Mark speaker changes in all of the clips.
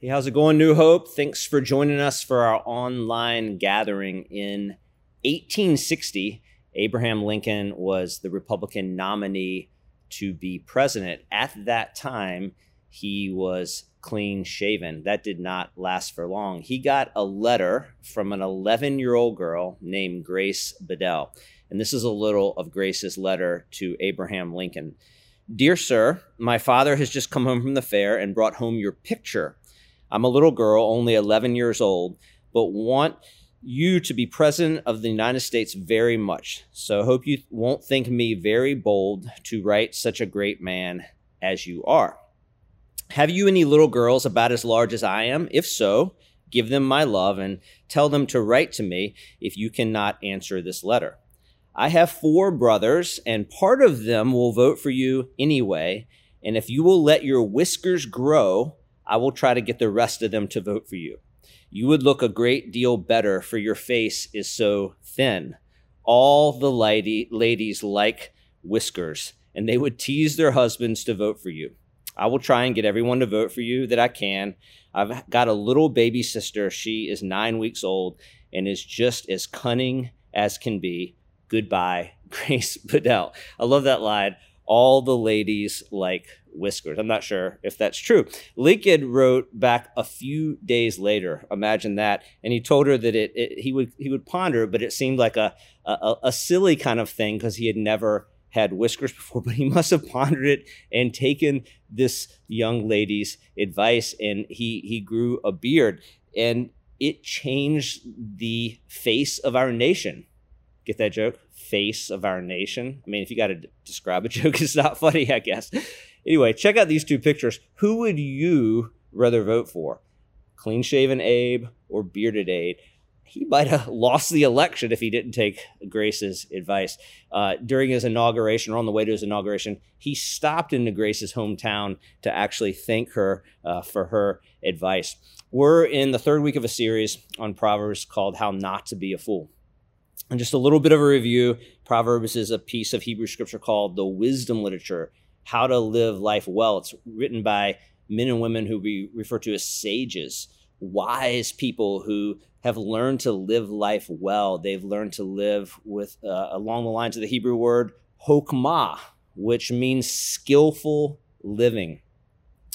Speaker 1: Hey, how's it going, New Hope? Thanks for joining us for our online gathering. In 1860, Abraham Lincoln was the Republican nominee to be president. At that time, he was clean shaven. That did not last for long. He got a letter from an 11 year old girl named Grace Bedell. And this is a little of Grace's letter to Abraham Lincoln. Dear sir, my father has just come home from the fair and brought home your picture. I'm a little girl, only 11 years old, but want you to be president of the United States very much. So hope you won't think me very bold to write such a great man as you are. Have you any little girls about as large as I am? If so, give them my love and tell them to write to me if you cannot answer this letter. I have four brothers, and part of them will vote for you anyway. And if you will let your whiskers grow, I will try to get the rest of them to vote for you. You would look a great deal better, for your face is so thin. All the lady, ladies like whiskers, and they would tease their husbands to vote for you. I will try and get everyone to vote for you that I can. I've got a little baby sister. She is nine weeks old and is just as cunning as can be. Goodbye, Grace Bedell. I love that line. All the ladies like whiskers. I'm not sure if that's true. Lincoln wrote back a few days later. Imagine that, and he told her that it, it he would he would ponder, but it seemed like a a, a silly kind of thing because he had never had whiskers before, but he must have pondered it and taken this young lady's advice, and he he grew a beard, and it changed the face of our nation. Get that joke? Face of our nation. I mean, if you got to describe a joke, it's not funny, I guess. Anyway, check out these two pictures. Who would you rather vote for? Clean shaven Abe or bearded Abe? He might have lost the election if he didn't take Grace's advice. Uh, during his inauguration, or on the way to his inauguration, he stopped into Grace's hometown to actually thank her uh, for her advice. We're in the third week of a series on Proverbs called How Not to Be a Fool. And just a little bit of a review Proverbs is a piece of Hebrew scripture called the wisdom literature how to live life well. It's written by men and women who we refer to as sages, wise people who have learned to live life well. They've learned to live with uh, along the lines of the Hebrew word hokmah, which means skillful living.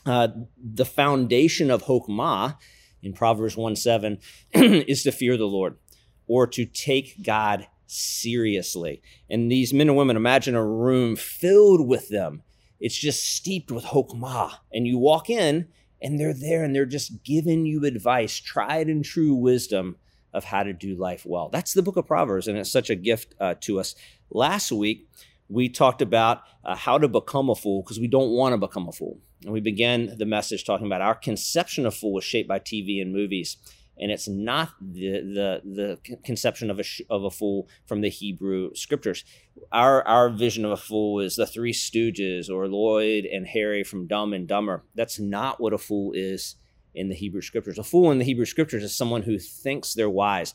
Speaker 1: Uh, the foundation of hokmah in Proverbs 1 7 is to fear the Lord or to take God seriously. And these men and women, imagine a room filled with them it's just steeped with hokmah. And you walk in and they're there and they're just giving you advice, tried and true wisdom of how to do life well. That's the book of Proverbs, and it's such a gift uh, to us. Last week, we talked about uh, how to become a fool because we don't want to become a fool. And we began the message talking about our conception of fool was shaped by TV and movies and it's not the the the conception of a of a fool from the Hebrew scriptures. Our our vision of a fool is the Three Stooges or Lloyd and Harry from Dumb and Dumber. That's not what a fool is in the Hebrew scriptures. A fool in the Hebrew scriptures is someone who thinks they're wise.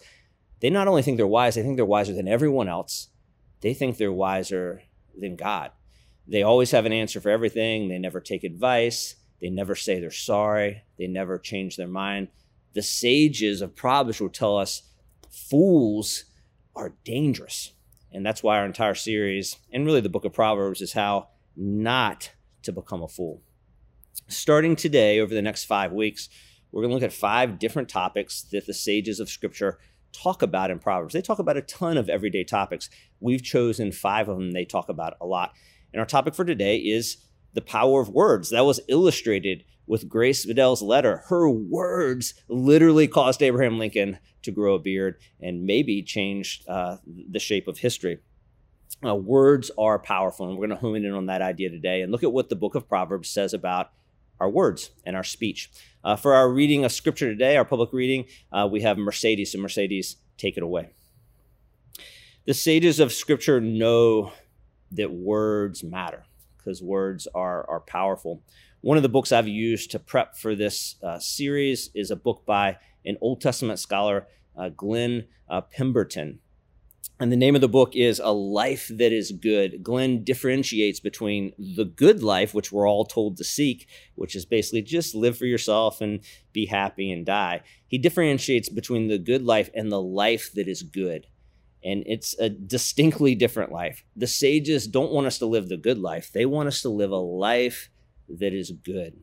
Speaker 1: They not only think they're wise, they think they're wiser than everyone else. They think they're wiser than God. They always have an answer for everything. They never take advice. They never say they're sorry. They never change their mind the sages of Proverbs will tell us fools are dangerous. And that's why our entire series, and really the book of Proverbs, is how not to become a fool. Starting today, over the next five weeks, we're going to look at five different topics that the sages of Scripture talk about in Proverbs. They talk about a ton of everyday topics. We've chosen five of them they talk about a lot. And our topic for today is the power of words. That was illustrated with Grace Bedell's letter. Her words literally caused Abraham Lincoln to grow a beard and maybe changed uh, the shape of history. Uh, words are powerful, and we're going to hone in on that idea today and look at what the book of Proverbs says about our words and our speech. Uh, for our reading of scripture today, our public reading, uh, we have Mercedes. So, Mercedes, take it away. The sages of scripture know that words matter because words are, are powerful. One of the books I've used to prep for this uh, series is a book by an Old Testament scholar, uh, Glenn uh, Pemberton. And the name of the book is A Life That Is Good. Glenn differentiates between the good life, which we're all told to seek, which is basically just live for yourself and be happy and die. He differentiates between the good life and the life that is good. And it's a distinctly different life. The sages don't want us to live the good life, they want us to live a life that is good.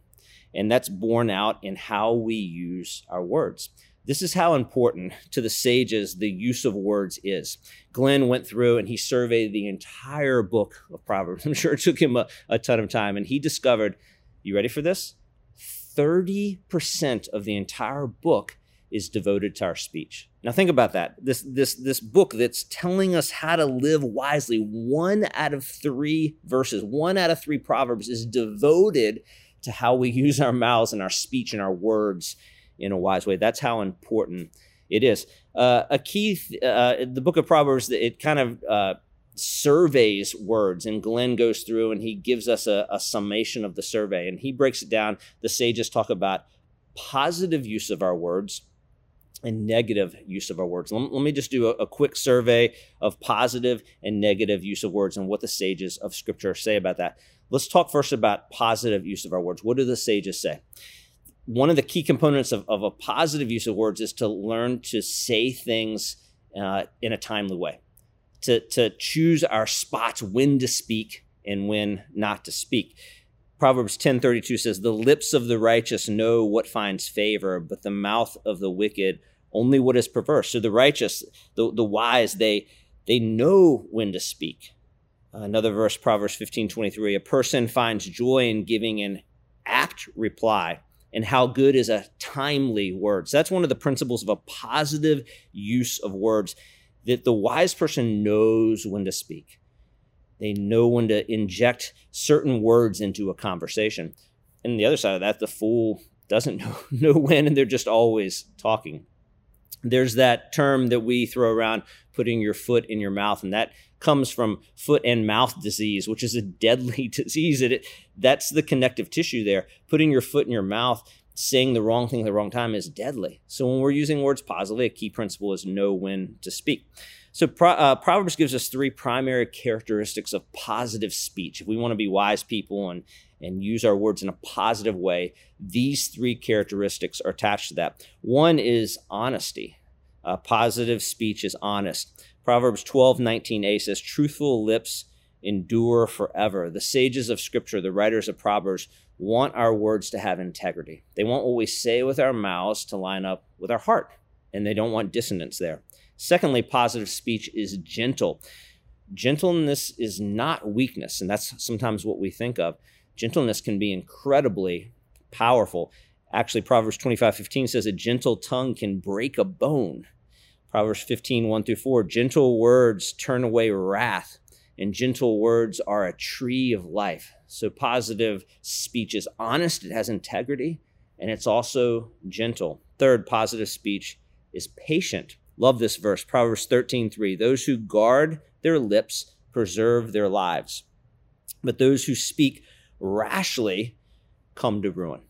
Speaker 1: And that's borne out in how we use our words. This is how important to the sages the use of words is. Glenn went through and he surveyed the entire book of Proverbs. I'm sure it took him a, a ton of time. And he discovered, you ready for this? 30% of the entire book is devoted to our speech. Now think about that. This this this book that's telling us how to live wisely. One out of 3 verses, one out of 3 proverbs is devoted to how we use our mouths and our speech and our words in a wise way. That's how important it is. Uh, a key, th- uh, the book of Proverbs, it kind of uh, surveys words, and Glenn goes through and he gives us a, a summation of the survey, and he breaks it down. The sages talk about positive use of our words and negative use of our words. Let, me just do a, a, quick survey of positive and negative use of words and what the sages of Scripture say about that. Let's talk first about positive use of our words. What do the sages say? one of the key components of, of a positive use of words is to learn to say things uh, in a timely way, to, to choose our spots when to speak and when not to speak. Proverbs 10:32 says, "The lips of the righteous know what finds favor, but the mouth of the wicked only what is perverse." So the righteous, the, the wise, they they know when to speak. Another verse, Proverbs 15:23, "A person finds joy in giving an apt reply, and how good is a timely word. So that's one of the principles of a positive use of words that the wise person knows when to speak. They know when to inject certain words into a conversation. And the other side of that, the fool doesn't know, know when and they're just always talking. There's that term that we throw around, putting your foot in your mouth, and that comes from foot and mouth disease, which is a deadly disease. It, that's the connective tissue there. Putting your foot in your mouth, saying the wrong thing at the wrong time is deadly. So when we're using words positively, a key principle is know when to speak. So uh, Proverbs gives us three primary characteristics of positive speech. If we want to be wise people and and use our words in a positive way, these three characteristics are attached to that. One is honesty. Uh, positive speech is honest. Proverbs 12, 19a says, Truthful lips endure forever. The sages of Scripture, the writers of Proverbs, want our words to have integrity. They want what we say with our mouths to line up with our heart, and they don't want dissonance there. Secondly, positive speech is gentle. Gentleness is not weakness, and that's sometimes what we think of. Gentleness can be incredibly powerful. Actually, Proverbs 25 15 says, A gentle tongue can break a bone. Proverbs 15, 1 through 4. Gentle words turn away wrath, and gentle words are a tree of life. So, positive speech is honest, it has integrity, and it's also gentle. Third, positive speech is patient. Love this verse, Proverbs 13, 3. Those who guard their lips preserve their lives, but those who speak rashly come to ruin.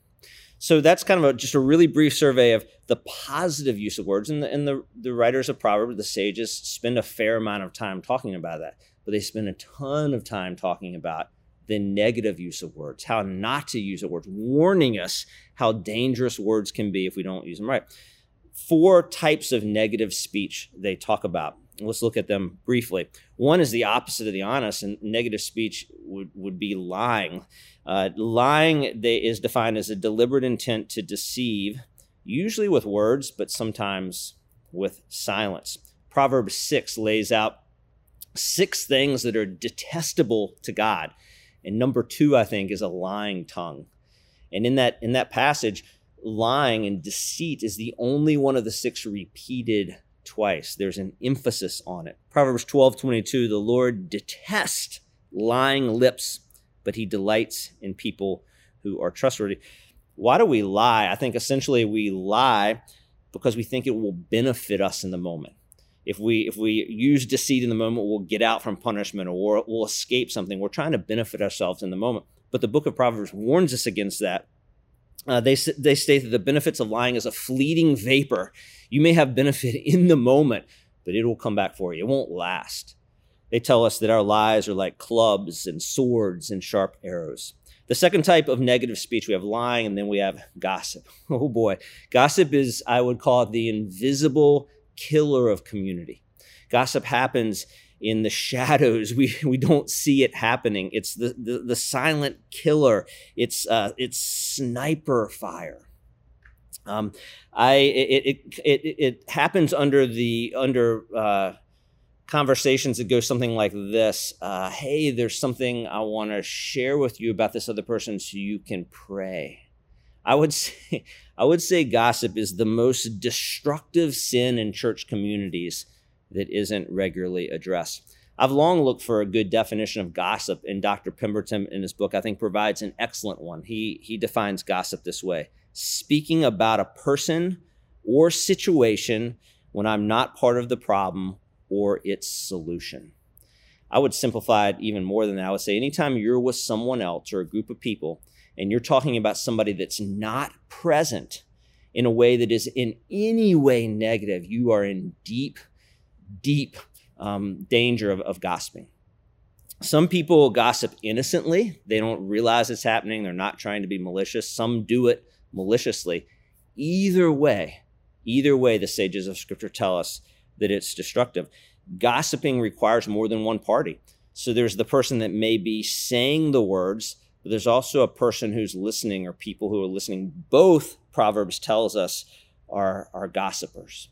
Speaker 1: So that's kind of a, just a really brief survey of the positive use of words. And, the, and the, the writers of Proverbs, the sages, spend a fair amount of time talking about that. But they spend a ton of time talking about the negative use of words, how not to use the words, warning us how dangerous words can be if we don't use them right. Four types of negative speech they talk about. Let's look at them briefly. One is the opposite of the honest, and negative speech would, would be lying. Uh, lying they, is defined as a deliberate intent to deceive, usually with words, but sometimes with silence. Proverbs 6 lays out six things that are detestable to God. And number two, I think, is a lying tongue. And in that in that passage, lying and deceit is the only one of the six repeated twice. There's an emphasis on it. Proverbs 12, 22, the Lord detests lying lips, but he delights in people who are trustworthy. Why do we lie? I think essentially we lie because we think it will benefit us in the moment. If we if we use deceit in the moment, we'll get out from punishment or we'll escape something. We're trying to benefit ourselves in the moment. But the book of Proverbs warns us against that uh, they, they state that the benefits of lying is a fleeting vapor. You may have benefit in the moment, but it will come back for you. It won't last. They tell us that our lies are like clubs and swords and sharp arrows. The second type of negative speech, we have lying and then we have gossip. Oh boy. Gossip is, I would call it the invisible killer of community. Gossip happens in the shadows. We, we don't see it happening. It's the, the, the silent killer. It's, uh, it's sniper fire. Um, I, it, it, it, it happens under the, under, uh, conversations that go something like this uh, Hey, there's something I want to share with you about this other person so you can pray. I would say, I would say gossip is the most destructive sin in church communities that isn't regularly addressed. I've long looked for a good definition of gossip, and Dr. Pemberton in his book, I think, provides an excellent one. He, he defines gossip this way speaking about a person or situation when I'm not part of the problem or its solution. I would simplify it even more than that. I would say anytime you're with someone else or a group of people and you're talking about somebody that's not present in a way that is in any way negative, you are in deep, deep um, danger of, of gossiping. Some people gossip innocently. They don't realize it's happening. They're not trying to be malicious. Some do it maliciously. Either way, either way, the sages of Scripture tell us that it's destructive. Gossiping requires more than one party. So there's the person that may be saying the words, but there's also a person who's listening or people who are listening. Both Proverbs tells us are, are gossipers.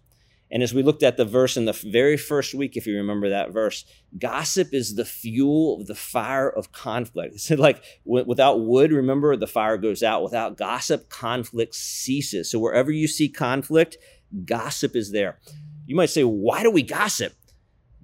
Speaker 1: And as we looked at the verse in the very first week, if you remember that verse, gossip is the fuel of the fire of conflict. It's like without wood, remember, the fire goes out. Without gossip, conflict ceases. So wherever you see conflict, gossip is there. You might say, why do we gossip?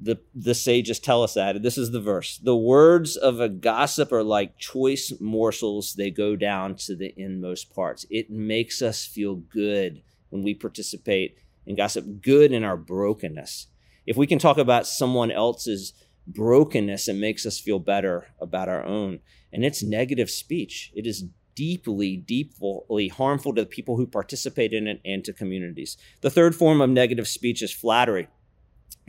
Speaker 1: The, the sages tell us that. This is the verse. The words of a gossip are like choice morsels, they go down to the inmost parts. It makes us feel good when we participate in gossip, good in our brokenness. If we can talk about someone else's brokenness, it makes us feel better about our own. And it's negative speech. It is deeply, deeply harmful to the people who participate in it and to communities. The third form of negative speech is flattery.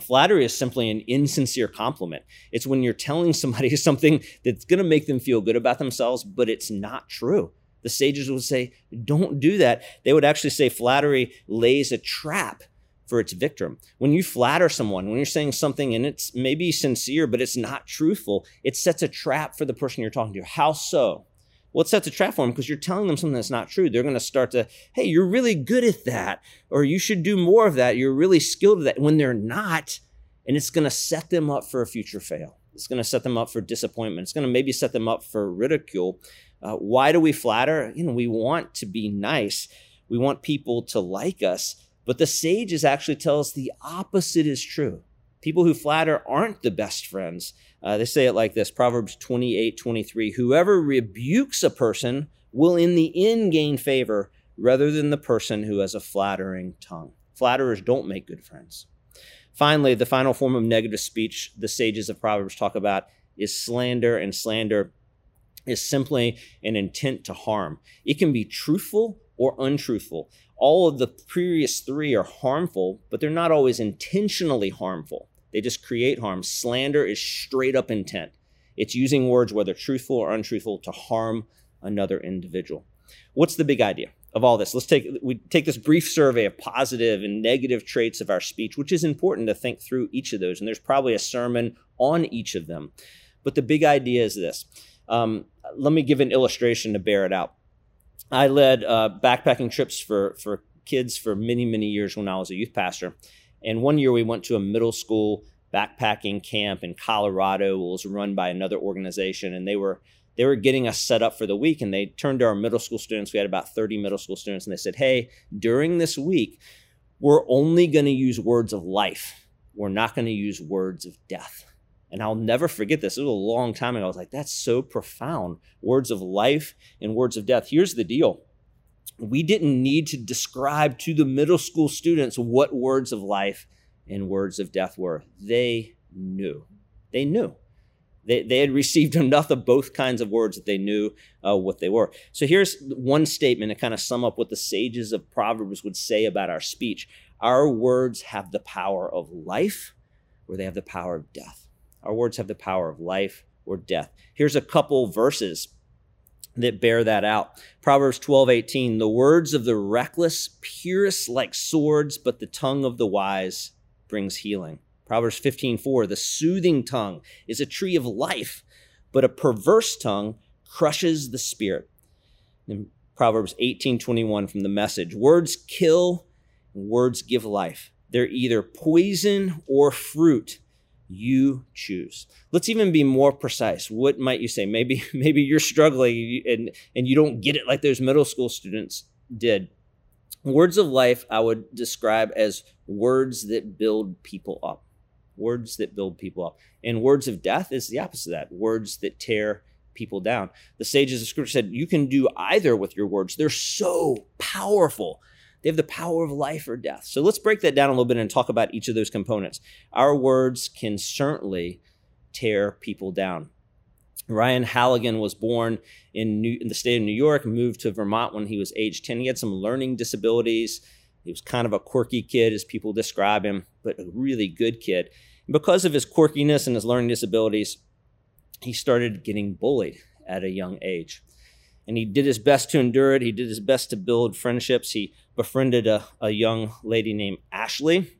Speaker 1: Flattery is simply an insincere compliment. It's when you're telling somebody something that's going to make them feel good about themselves, but it's not true. The sages would say, don't do that. They would actually say flattery lays a trap for its victim. When you flatter someone, when you're saying something and it's maybe sincere, but it's not truthful, it sets a trap for the person you're talking to. How so? Well, it sets a trap for them because you're telling them something that's not true. They're going to start to, hey, you're really good at that, or you should do more of that. You're really skilled at that when they're not. And it's going to set them up for a future fail. It's going to set them up for disappointment. It's going to maybe set them up for ridicule. Uh, why do we flatter? You know, we want to be nice. We want people to like us. But the sages actually tell us the opposite is true. People who flatter aren't the best friends. Uh, they say it like this Proverbs 28 23 Whoever rebukes a person will in the end gain favor rather than the person who has a flattering tongue. Flatterers don't make good friends. Finally, the final form of negative speech the sages of Proverbs talk about is slander, and slander is simply an intent to harm. It can be truthful or untruthful. All of the previous three are harmful, but they're not always intentionally harmful. They just create harm. Slander is straight up intent. It's using words, whether truthful or untruthful, to harm another individual. What's the big idea of all this? Let's take we take this brief survey of positive and negative traits of our speech, which is important to think through each of those. And there's probably a sermon on each of them. But the big idea is this. Um, let me give an illustration to bear it out. I led uh, backpacking trips for for kids for many many years when I was a youth pastor, and one year we went to a middle school backpacking camp in Colorado. It was run by another organization, and they were they were getting us set up for the week. And they turned to our middle school students. We had about 30 middle school students, and they said, "Hey, during this week, we're only going to use words of life. We're not going to use words of death." And I'll never forget this. It was a long time ago. I was like, "That's so profound. Words of life and words of death." Here's the deal we didn't need to describe to the middle school students what words of life and words of death were. They knew. They knew. They, they had received enough of both kinds of words that they knew uh, what they were. So here's one statement to kind of sum up what the sages of Proverbs would say about our speech. Our words have the power of life or they have the power of death. Our words have the power of life or death. Here's a couple verses that bear that out. Proverbs 12, 18. The words of the reckless pierce like swords, but the tongue of the wise brings healing. Proverbs 15, 4. The soothing tongue is a tree of life, but a perverse tongue crushes the spirit. And Proverbs 18, 21 from the message. Words kill, words give life. They're either poison or fruit you choose. Let's even be more precise. What might you say? Maybe maybe you're struggling and and you don't get it like those middle school students did. Words of life I would describe as words that build people up. Words that build people up. And words of death is the opposite of that. Words that tear people down. The sages of scripture said you can do either with your words. They're so powerful. They have the power of life or death. So let's break that down a little bit and talk about each of those components. Our words can certainly tear people down. Ryan Halligan was born in, New, in the state of New York, moved to Vermont when he was age 10. He had some learning disabilities. He was kind of a quirky kid, as people describe him, but a really good kid. And because of his quirkiness and his learning disabilities, he started getting bullied at a young age and he did his best to endure it. He did his best to build friendships. He befriended a, a young lady named Ashley,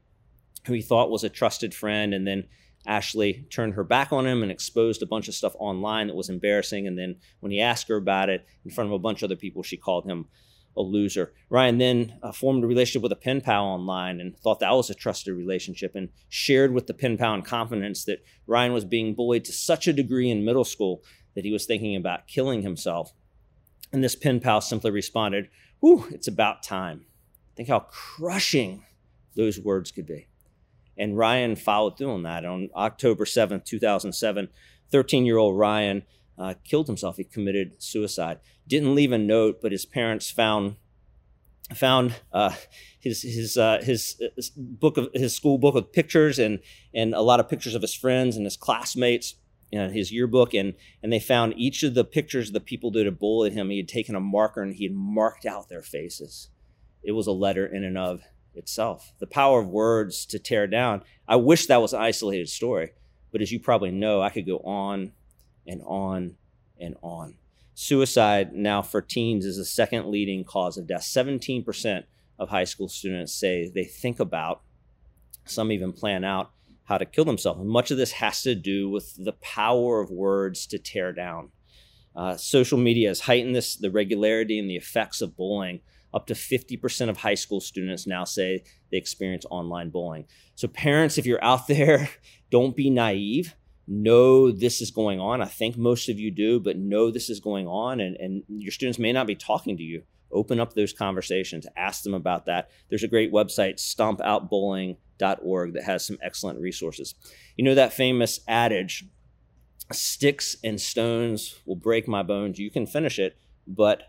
Speaker 1: who he thought was a trusted friend. And then Ashley turned her back on him and exposed a bunch of stuff online that was embarrassing. And then when he asked her about it in front of a bunch of other people, she called him a loser. Ryan then uh, formed a relationship with a pen pal online and thought that was a trusted relationship and shared with the pen pal in confidence that Ryan was being bullied to such a degree in middle school that he was thinking about killing himself. And this pen pal simply responded, Whew, it's about time. Think how crushing those words could be. And Ryan followed through on that. On October 7th, 2007, 13 year old Ryan uh, killed himself. He committed suicide. Didn't leave a note, but his parents found found uh, his his, uh, his his book of his school book of pictures and and a lot of pictures of his friends and his classmates know, his yearbook and and they found each of the pictures the people that had bullied him. He had taken a marker and he had marked out their faces. It was a letter in and of itself. The power of words to tear down. I wish that was an isolated story, but as you probably know, I could go on and on and on. Suicide now for teens is the second leading cause of death. 17% of high school students say they think about, some even plan out how to kill themselves. And much of this has to do with the power of words to tear down. Uh, social media has heightened this, the regularity and the effects of bullying. Up to 50% of high school students now say they experience online bullying. So, parents, if you're out there, don't be naive. Know this is going on. I think most of you do, but know this is going on, and, and your students may not be talking to you. Open up those conversations, ask them about that. There's a great website, stompoutbullying.com org that has some excellent resources. You know that famous adage, sticks and stones will break my bones. You can finish it, but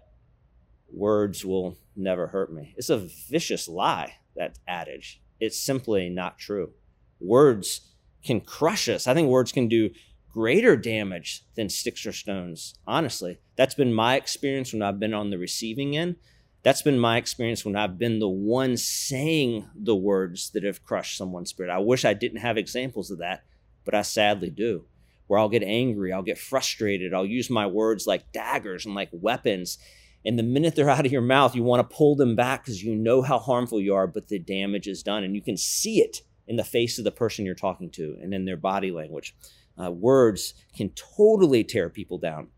Speaker 1: words will never hurt me. It's a vicious lie, that adage. It's simply not true. Words can crush us. I think words can do greater damage than sticks or stones, honestly. That's been my experience when I've been on the receiving end. That's been my experience when I've been the one saying the words that have crushed someone's spirit. I wish I didn't have examples of that, but I sadly do. Where I'll get angry, I'll get frustrated, I'll use my words like daggers and like weapons. And the minute they're out of your mouth, you want to pull them back because you know how harmful you are, but the damage is done. And you can see it in the face of the person you're talking to and in their body language. Uh, words can totally tear people down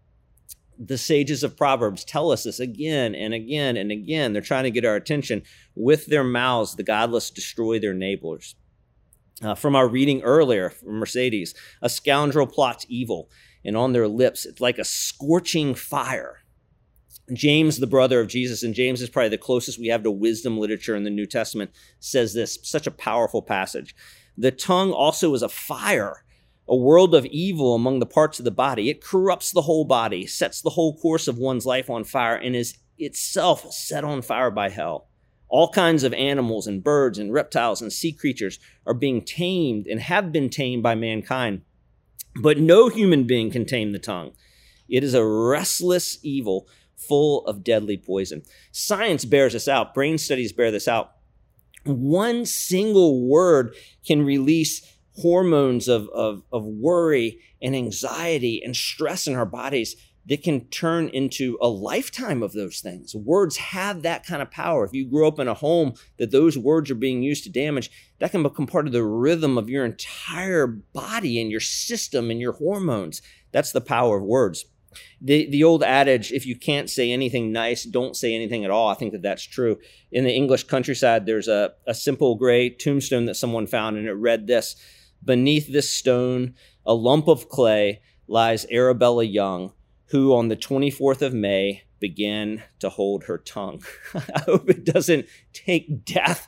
Speaker 1: the sages of Proverbs tell us this again and again and again. They're trying to get our attention. With their mouths, the godless destroy their neighbors. Uh, from our reading earlier from Mercedes, a scoundrel plots evil, and on their lips, it's like a scorching fire. James, the brother of Jesus, and James is probably the closest we have to wisdom literature in the New Testament, says this such a powerful passage. The tongue also is a fire a world of evil among the parts of the body. It corrupts the whole body, sets the whole course of one's life on fire, and is itself set on fire by hell. All kinds of animals and birds and reptiles and sea creatures are being tamed and have been tamed by mankind But no human being can tame the tongue. It is a restless evil full of deadly poison. Science bears this out, brain studies bear this out. One single word can release hormones of, of, of worry and anxiety and stress in our bodies that can turn into a lifetime of those things. Words have that kind of power. If you grew up in a home that those words are being used to damage, that can become part of the rhythm of your entire body and your system and your hormones. That's the power of words. The, the old adage, if you can't say anything nice, don't say anything at all. I think that that's true. In the English countryside, there's a, a simple gray tombstone that someone found, and it read this Beneath this stone, a lump of clay, lies Arabella Young, who on the 24th of May began to hold her tongue. I hope it doesn't take death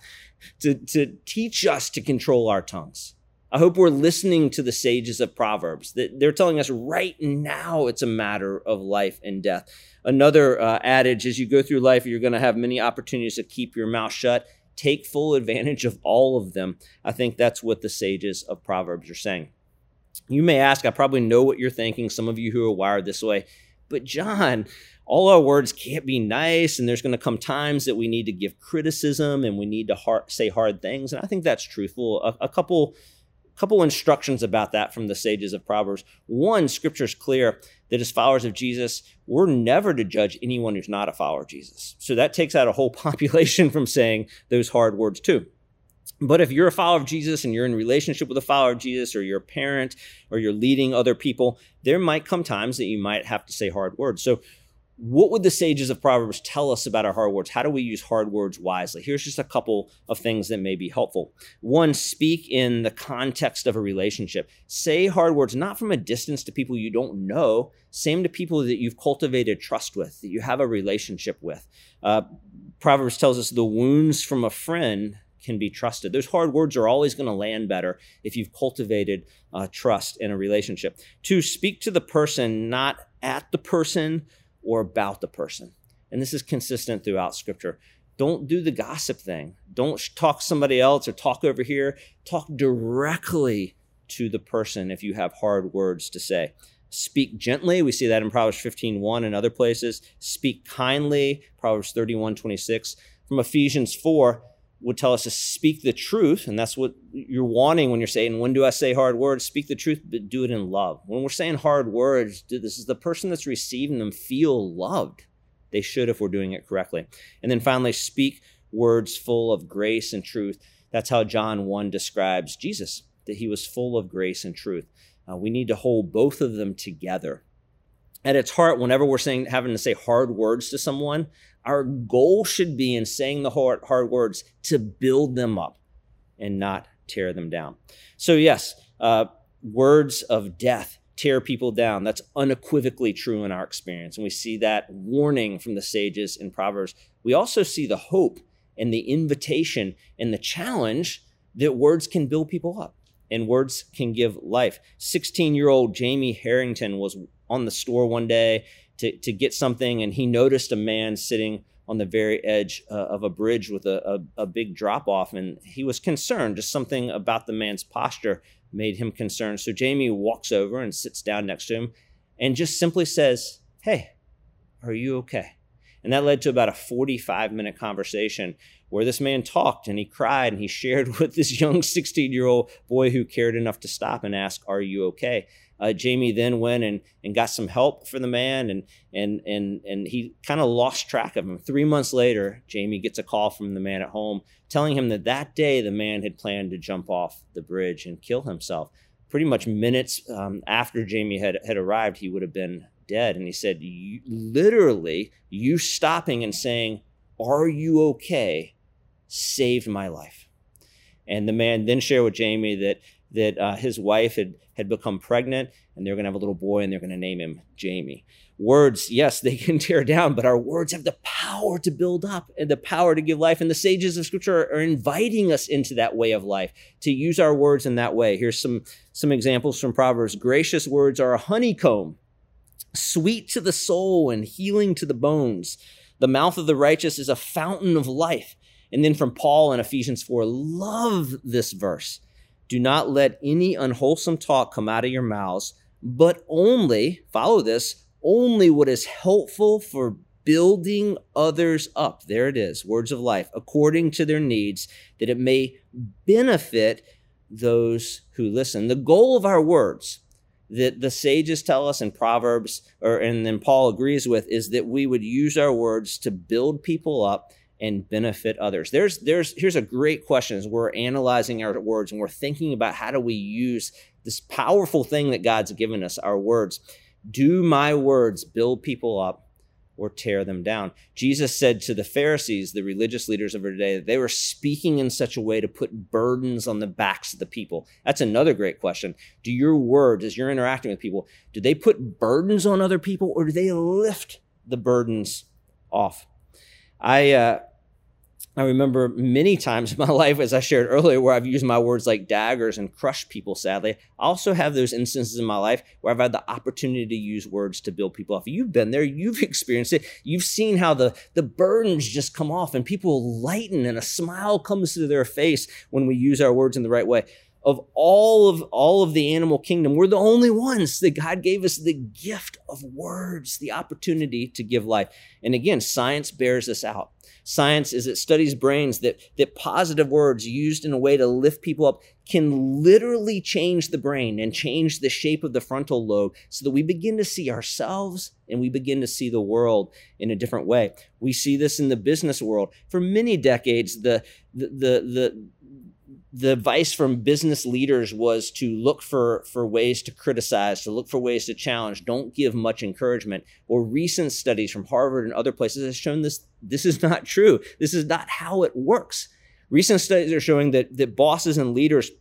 Speaker 1: to, to teach us to control our tongues. I hope we're listening to the sages of Proverbs. They're telling us right now it's a matter of life and death. Another uh, adage as you go through life, you're going to have many opportunities to keep your mouth shut. Take full advantage of all of them. I think that's what the sages of Proverbs are saying. You may ask, I probably know what you're thinking, some of you who are wired this way, but John, all our words can't be nice, and there's going to come times that we need to give criticism and we need to hard, say hard things. And I think that's truthful. A, a couple couple instructions about that from the sages of Proverbs. One, scripture is clear that as followers of Jesus, we're never to judge anyone who's not a follower of Jesus. So that takes out a whole population from saying those hard words too. But if you're a follower of Jesus and you're in relationship with a follower of Jesus or you're a parent or you're leading other people, there might come times that you might have to say hard words. So what would the sages of Proverbs tell us about our hard words? How do we use hard words wisely? Here's just a couple of things that may be helpful. One, speak in the context of a relationship. Say hard words not from a distance to people you don't know, same to people that you've cultivated trust with, that you have a relationship with. Uh, Proverbs tells us the wounds from a friend can be trusted. Those hard words are always going to land better if you've cultivated uh, trust in a relationship. Two, speak to the person, not at the person or about the person. And this is consistent throughout scripture. Don't do the gossip thing. Don't talk somebody else or talk over here. Talk directly to the person if you have hard words to say. Speak gently. We see that in Proverbs 15 1 and other places. Speak kindly. Proverbs 31 26. From Ephesians 4, would tell us to speak the truth, and that's what you're wanting when you're saying, When do I say hard words? Speak the truth, but do it in love. When we're saying hard words, this is the person that's receiving them feel loved. They should if we're doing it correctly. And then finally, speak words full of grace and truth. That's how John 1 describes Jesus, that he was full of grace and truth. Uh, we need to hold both of them together. At its heart, whenever we're saying having to say hard words to someone, our goal should be in saying the hard, hard words to build them up and not tear them down. So, yes, uh, words of death tear people down. That's unequivocally true in our experience. And we see that warning from the sages in Proverbs. We also see the hope and the invitation and the challenge that words can build people up and words can give life. 16 year old Jamie Harrington was on the store one day to, to get something, and he noticed a man sitting on the very edge uh, of a bridge with a, a, a big drop off, and he was concerned. Just something about the man's posture made him concerned. So Jamie walks over and sits down next to him and just simply says, Hey, are you okay? And that led to about a 45 minute conversation where this man talked and he cried and he shared with this young 16 year old boy who cared enough to stop and ask, Are you okay? Uh, Jamie then went and, and got some help for the man, and and and and he kind of lost track of him. Three months later, Jamie gets a call from the man at home telling him that that day the man had planned to jump off the bridge and kill himself. Pretty much minutes um, after Jamie had had arrived, he would have been dead. And he said, literally, you stopping and saying, "Are you okay?" saved my life. And the man then shared with Jamie that that uh, his wife had had become pregnant and they're going to have a little boy and they're going to name him Jamie. Words, yes, they can tear down, but our words have the power to build up and the power to give life. And the sages of scripture are inviting us into that way of life, to use our words in that way. Here's some, some examples from Proverbs. Gracious words are a honeycomb, sweet to the soul and healing to the bones. The mouth of the righteous is a fountain of life. And then from Paul in Ephesians 4, love this verse Do not let any unwholesome talk come out of your mouths, but only, follow this, only what is helpful for building others up. There it is, words of life, according to their needs, that it may benefit those who listen. The goal of our words that the sages tell us in Proverbs, or and then Paul agrees with, is that we would use our words to build people up and benefit others. There's there's here's a great question as we're analyzing our words and we're thinking about how do we use this powerful thing that God's given us, our words. Do my words build people up or tear them down. Jesus said to the Pharisees, the religious leaders of our day, that they were speaking in such a way to put burdens on the backs of the people. That's another great question. Do your words, as you're interacting with people, do they put burdens on other people or do they lift the burdens off? I, uh, I remember many times in my life, as I shared earlier, where I've used my words like daggers and crushed people, sadly. I also have those instances in my life where I've had the opportunity to use words to build people up. You've been there, you've experienced it, you've seen how the, the burdens just come off and people lighten and a smile comes to their face when we use our words in the right way of all of all of the animal kingdom. We're the only ones that god gave us the gift of words the opportunity to give life. And again science bears this out. Science is it studies brains that that positive words used in a way to lift people up can literally change the brain and change the shape of the frontal lobe so that we begin to see ourselves and we begin to see the world in a different way. We see this in the business world. For many decades the the the, the the advice from business leaders was to look for for ways to criticize to look for ways to challenge. Don't give much encouragement. Or recent studies from harvard and other places have shown this this is not true. This is not how it works. Recent studies are showing that that bosses and leaders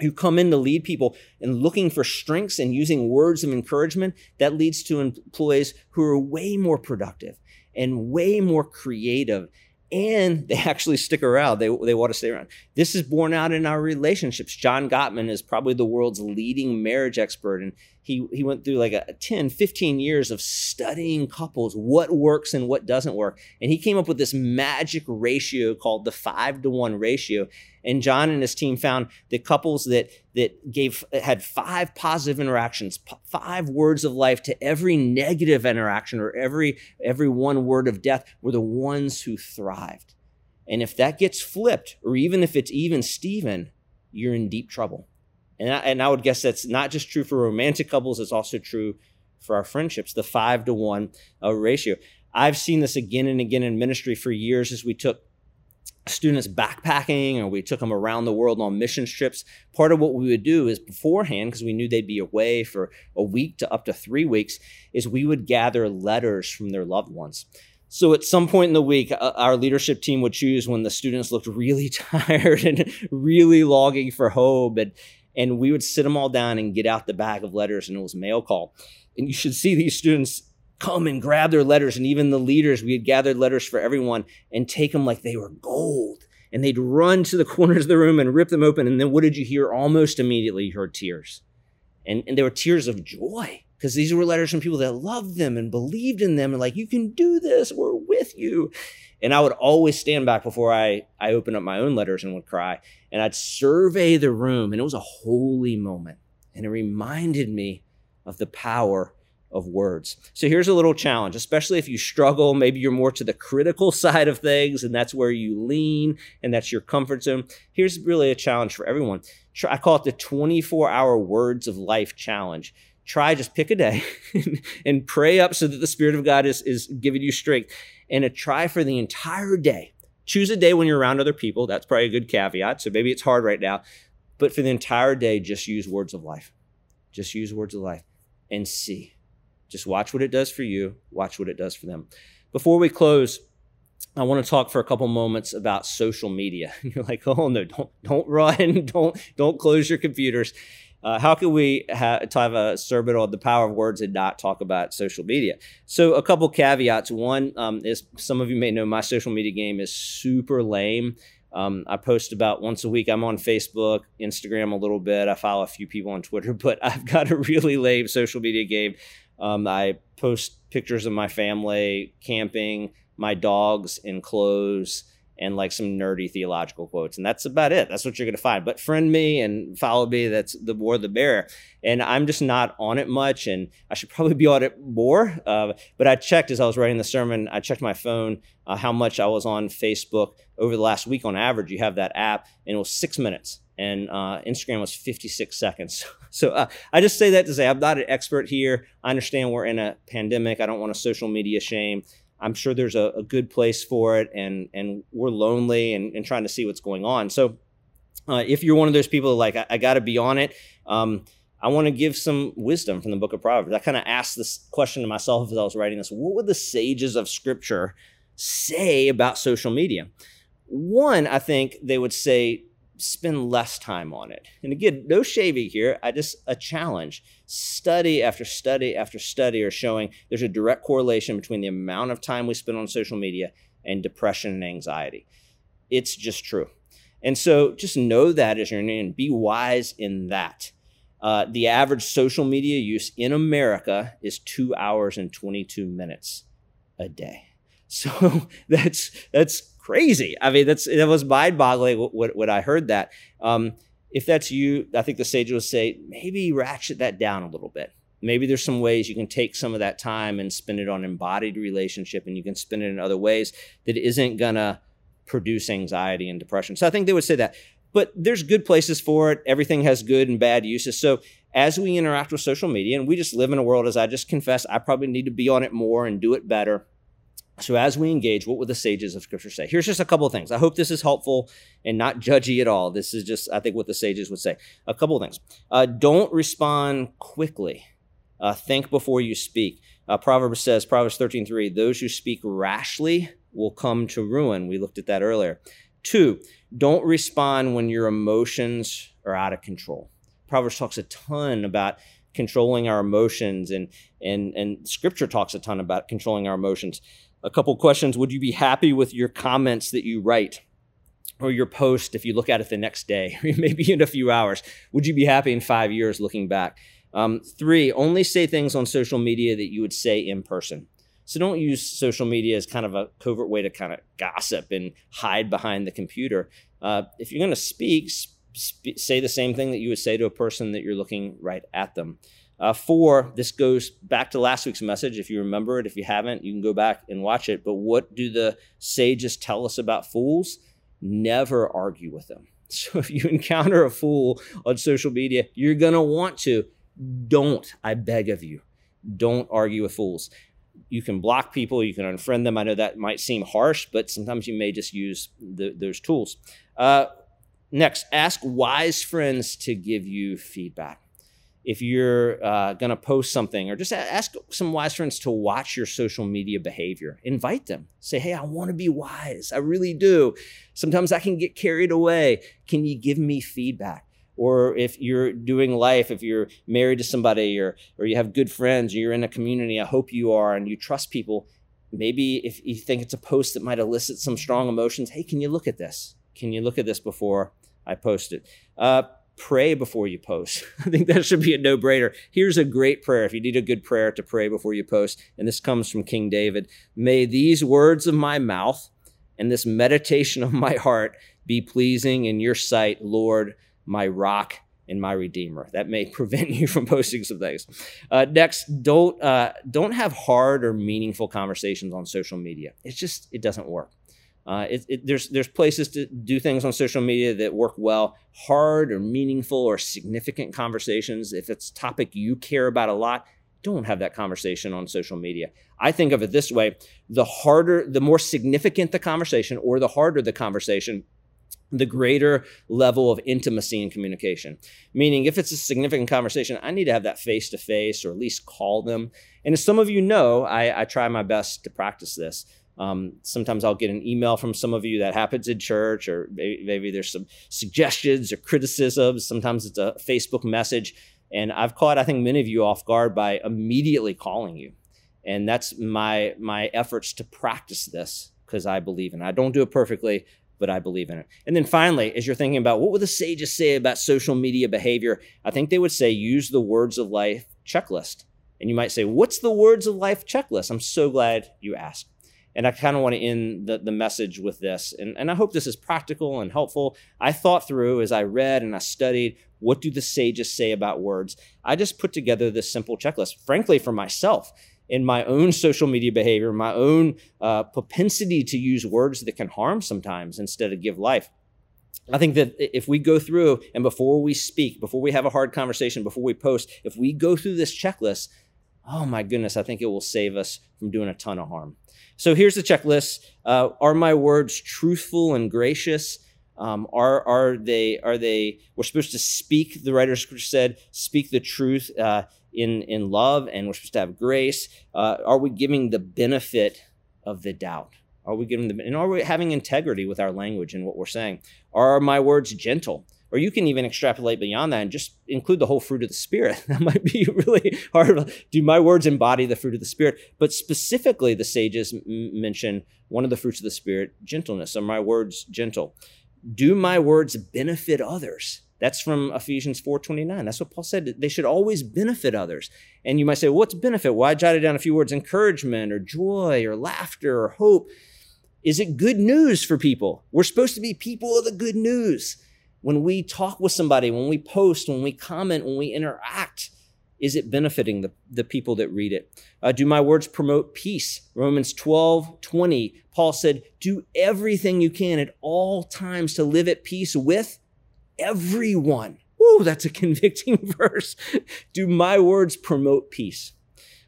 Speaker 1: who come in to lead people and looking for strengths and using words of encouragement that leads to employees who are way more productive and way more creative and they actually stick around. They, they want to stay around. This is borne out in our relationships. John Gottman is probably the world's leading marriage expert. And he, he went through like a 10, 15 years of studying couples, what works and what doesn't work. And he came up with this magic ratio called the five to one ratio. And John and his team found that couples that that gave had five positive interactions, five words of life to every negative interaction or every every one word of death were the ones who thrived. And if that gets flipped, or even if it's even Steven, you're in deep trouble. And I, and I would guess that's not just true for romantic couples, it's also true for our friendships, the five to one uh, ratio. I've seen this again and again in ministry for years as we took students backpacking or we took them around the world on mission trips part of what we would do is beforehand because we knew they'd be away for a week to up to three weeks is we would gather letters from their loved ones so at some point in the week uh, our leadership team would choose when the students looked really tired and really longing for home and and we would sit them all down and get out the bag of letters and it was mail call and you should see these students come and grab their letters. And even the leaders, we had gathered letters for everyone and take them like they were gold. And they'd run to the corners of the room and rip them open. And then what did you hear? Almost immediately, you heard tears. And, and there were tears of joy because these were letters from people that loved them and believed in them and like, you can do this. We're with you. And I would always stand back before I, I opened up my own letters and would cry. And I'd survey the room. And it was a holy moment. And it reminded me of the power of words. So here's a little challenge, especially if you struggle, maybe you're more to the critical side of things and that's where you lean and that's your comfort zone. Here's really a challenge for everyone. I call it the 24 hour words of life challenge. Try just pick a day and pray up so that the Spirit of God is, is giving you strength and a try for the entire day. Choose a day when you're around other people. That's probably a good caveat. So maybe it's hard right now, but for the entire day, just use words of life. Just use words of life and see just watch what it does for you, watch what it does for them. Before we close, I want to talk for a couple moments about social media. You're like, oh no, don't don't run, don't don't close your computers. Uh, how can we ha- have a sermon on the power of words and not talk about social media? So, a couple caveats. One um, is some of you may know my social media game is super lame. Um, I post about once a week. I'm on Facebook, Instagram a little bit. I follow a few people on Twitter, but I've got a really lame social media game. Um, I post pictures of my family camping, my dogs in clothes, and like some nerdy theological quotes. And that's about it. That's what you're going to find. But friend me and follow me. That's the more the better. And I'm just not on it much. And I should probably be on it more. Uh, but I checked as I was writing the sermon, I checked my phone uh, how much I was on Facebook over the last week on average. You have that app, and it was six minutes. And uh, Instagram was 56 seconds. So uh, I just say that to say I'm not an expert here. I understand we're in a pandemic. I don't want a social media shame. I'm sure there's a, a good place for it, and and we're lonely and, and trying to see what's going on. So, uh, if you're one of those people like I, I got to be on it, um, I want to give some wisdom from the Book of Proverbs. I kind of asked this question to myself as I was writing this: What would the sages of Scripture say about social media? One, I think they would say spend less time on it. And again, no shaving here. I just a challenge. Study after study after study are showing there's a direct correlation between the amount of time we spend on social media and depression and anxiety. It's just true. And so just know that as your name be wise in that. Uh, the average social media use in America is two hours and 22 minutes a day. So that's that's crazy. I mean, that's that was mind-boggling when, when I heard that. Um, if that's you, I think the sage will say maybe ratchet that down a little bit. Maybe there's some ways you can take some of that time and spend it on embodied relationship, and you can spend it in other ways that isn't gonna produce anxiety and depression. So I think they would say that. But there's good places for it. Everything has good and bad uses. So as we interact with social media, and we just live in a world, as I just confessed, I probably need to be on it more and do it better so, as we engage, what would the sages of Scripture say? Here's just a couple of things. I hope this is helpful and not judgy at all. This is just, I think, what the sages would say. A couple of things. Uh, don't respond quickly. Uh, think before you speak. Uh, Proverbs says, Proverbs 13:3, those who speak rashly will come to ruin. We looked at that earlier. Two, don't respond when your emotions are out of control. Proverbs talks a ton about controlling our emotions, and and and Scripture talks a ton about controlling our emotions a couple questions. Would you be happy with your comments that you write or your post if you look at it the next day, maybe in a few hours? Would you be happy in five years looking back? Um, three, only say things on social media that you would say in person. So don't use social media as kind of a covert way to kind of gossip and hide behind the computer. Uh, if you're going to speak, sp- say the same thing that you would say to a person that you're looking right at them. Uh, four, this goes back to last week's message. If you remember it, if you haven't, you can go back and watch it. But what do the sages tell us about fools? Never argue with them. So if you encounter a fool on social media, you're going to want to. Don't, I beg of you, don't argue with fools. You can block people, you can unfriend them. I know that might seem harsh, but sometimes you may just use the, those tools. Uh, next, ask wise friends to give you feedback if you're uh, going to post something or just ask some wise friends to watch your social media behavior. Invite them. Say hey i want to be wise. I really do. Sometimes i can get carried away. Can you give me feedback? Or if you're doing life if you're married to somebody or or you have good friends or you're in a community i hope you are and you trust people maybe if you think it's a post that might elicit some strong emotions hey can you look at this? Can you look at this before i post it? Uh, pray before you post. I think that should be a no brainer. Here's a great prayer if you need a good prayer to pray before you post. And this comes from King David. May these words of my mouth and this meditation of my heart be pleasing in your sight, Lord, my rock and my redeemer. That may prevent you from posting some things. Uh, next, don't uh, don't have hard or meaningful conversations on social media. It's just it doesn't work. Uh, it, it, there's there's places to do things on social media that work well. Hard or meaningful or significant conversations. If it's a topic you care about a lot, don't have that conversation on social media. I think of it this way: the harder, the more significant the conversation, or the harder the conversation, the greater level of intimacy and communication. Meaning, if it's a significant conversation, I need to have that face to face or at least call them. And as some of you know, I, I try my best to practice this. Um, sometimes I'll get an email from some of you that happens in church, or maybe, maybe, there's some suggestions or criticisms. Sometimes it's a Facebook message. And I've caught, I think, many of you off guard by immediately calling you. And that's my my efforts to practice this because I believe in it. I don't do it perfectly, but I believe in it. And then finally, as you're thinking about what would the sages say about social media behavior, I think they would say use the words of life checklist. And you might say, what's the words of life checklist? I'm so glad you asked. And I kind of want to end the, the message with this. And, and I hope this is practical and helpful. I thought through as I read and I studied what do the sages say about words? I just put together this simple checklist, frankly, for myself in my own social media behavior, my own uh, propensity to use words that can harm sometimes instead of give life. I think that if we go through and before we speak, before we have a hard conversation, before we post, if we go through this checklist, oh my goodness, I think it will save us from doing a ton of harm. So here's the checklist. Uh, are my words truthful and gracious? Um, are are they are they? We're supposed to speak. The writer said, "Speak the truth uh, in in love," and we're supposed to have grace. Uh, are we giving the benefit of the doubt? Are we giving the and are we having integrity with our language and what we're saying? Are my words gentle? Or you can even extrapolate beyond that and just include the whole fruit of the Spirit. That might be really hard. Do my words embody the fruit of the Spirit? But specifically, the sages m- mention one of the fruits of the Spirit, gentleness. Are my words gentle? do my words benefit others? That's from Ephesians 4:29. That's what Paul said. They should always benefit others. And you might say, well, what's benefit? Well, I jotted down a few words: encouragement, or joy, or laughter, or hope. Is it good news for people? We're supposed to be people of the good news. When we talk with somebody, when we post, when we comment, when we interact, is it benefiting the, the people that read it? Uh, do my words promote peace? Romans 12, 20, Paul said, Do everything you can at all times to live at peace with everyone. Ooh, that's a convicting verse. do my words promote peace?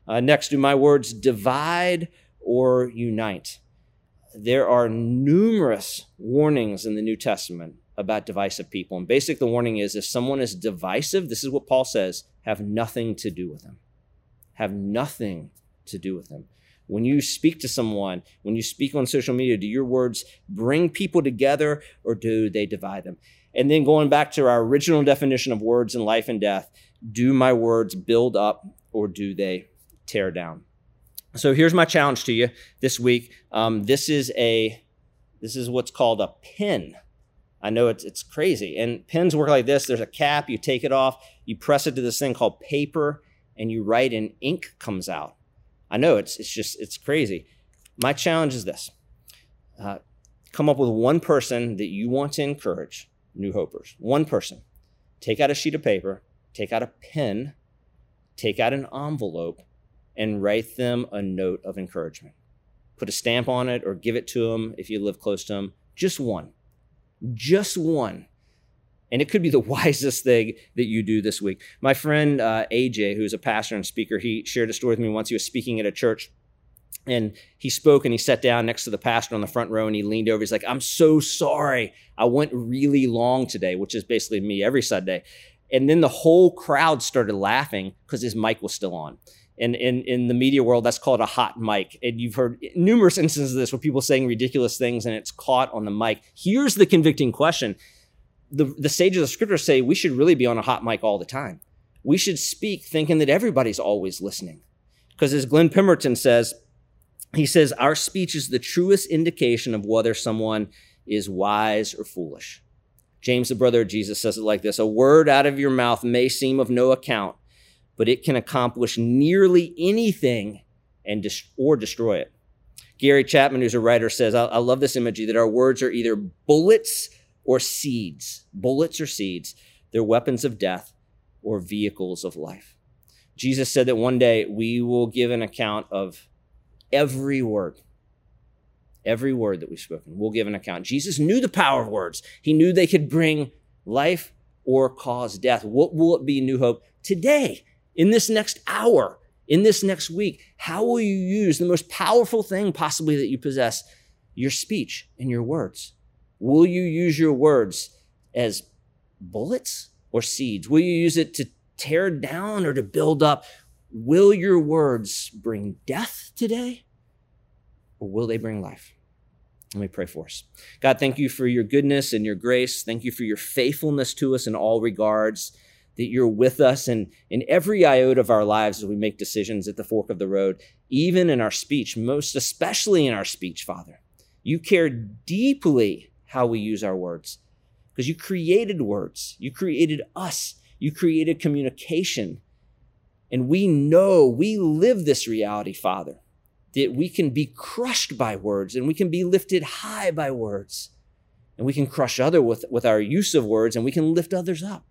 Speaker 1: Uh, next, do my words divide or unite? There are numerous warnings in the New Testament about divisive people. And basic the warning is if someone is divisive, this is what Paul says, have nothing to do with them. Have nothing to do with them. When you speak to someone, when you speak on social media, do your words bring people together or do they divide them? And then going back to our original definition of words in life and death, do my words build up or do they tear down? So here's my challenge to you this week. Um, this is a this is what's called a pin I know it's it's crazy. And pens work like this. There's a cap, you take it off, you press it to this thing called paper, and you write and ink comes out. I know it's it's just it's crazy. My challenge is this. Uh, come up with one person that you want to encourage, new hopers. One person. Take out a sheet of paper, take out a pen, take out an envelope, and write them a note of encouragement. Put a stamp on it or give it to them if you live close to them. Just one just one. And it could be the wisest thing that you do this week. My friend uh, AJ, who's a pastor and speaker, he shared a story with me once. He was speaking at a church and he spoke and he sat down next to the pastor on the front row and he leaned over. He's like, I'm so sorry. I went really long today, which is basically me every Sunday. And then the whole crowd started laughing because his mic was still on in, in, in the media world, that's called a hot mic. And you've heard numerous instances of this where people saying ridiculous things and it's caught on the mic. Here's the convicting question. The, the sages of scripture say we should really be on a hot mic all the time. We should speak thinking that everybody's always listening. Because as Glenn Pemberton says, he says, our speech is the truest indication of whether someone is wise or foolish. James, the brother of Jesus, says it like this A word out of your mouth may seem of no account but it can accomplish nearly anything and dis- or destroy it. Gary Chapman, who's a writer, says, I-, I love this imagery that our words are either bullets or seeds. Bullets or seeds. They're weapons of death or vehicles of life. Jesus said that one day we will give an account of every word. Every word that we've spoken, we'll give an account. Jesus knew the power of words. He knew they could bring life or cause death. What will it be, New Hope? Today, in this next hour, in this next week? How will you use the most powerful thing possibly that you possess, your speech and your words? Will you use your words as bullets or seeds? Will you use it to tear down or to build up? Will your words bring death today or will they bring life? Let me pray for us. God, thank you for your goodness and your grace. Thank you for your faithfulness to us in all regards that you're with us in, in every iota of our lives as we make decisions at the fork of the road, even in our speech, most especially in our speech, Father. You care deeply how we use our words because you created words, you created us, you created communication. And we know, we live this reality, Father. that we can be crushed by words and we can be lifted high by words. And we can crush other with, with our use of words and we can lift others up.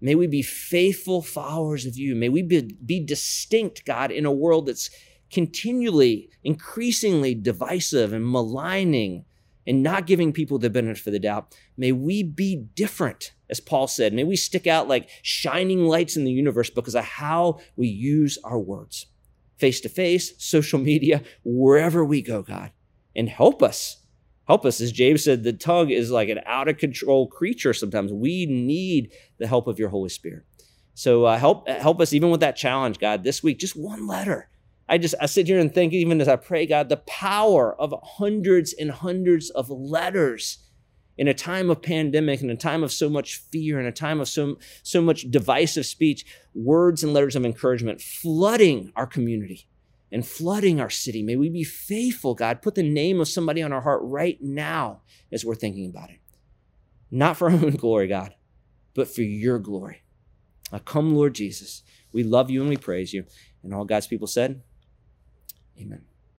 Speaker 1: May we be faithful followers of you. May we be, be distinct, God, in a world that's continually, increasingly divisive and maligning and not giving people the benefit of the doubt. May we be different, as Paul said. May we stick out like shining lights in the universe because of how we use our words, face to face, social media, wherever we go, God. And help us. Help us. As James said, the tongue is like an out of control creature sometimes. We need the help of your Holy Spirit. So uh, help help us even with that challenge, God, this week. Just one letter I just I sit here and think, even as I pray, God, the power of hundreds and hundreds of letters in a time of pandemic, in a time of so much fear, in a time of so, so much divisive speech, words and letters of encouragement flooding our community and flooding our city. May we be faithful, God. Put the name of somebody on our heart right now as we're thinking about it. Not for our own glory, God, but for your glory. Now, come, Lord Jesus. We love you and we praise you. And all God's people said, Amen.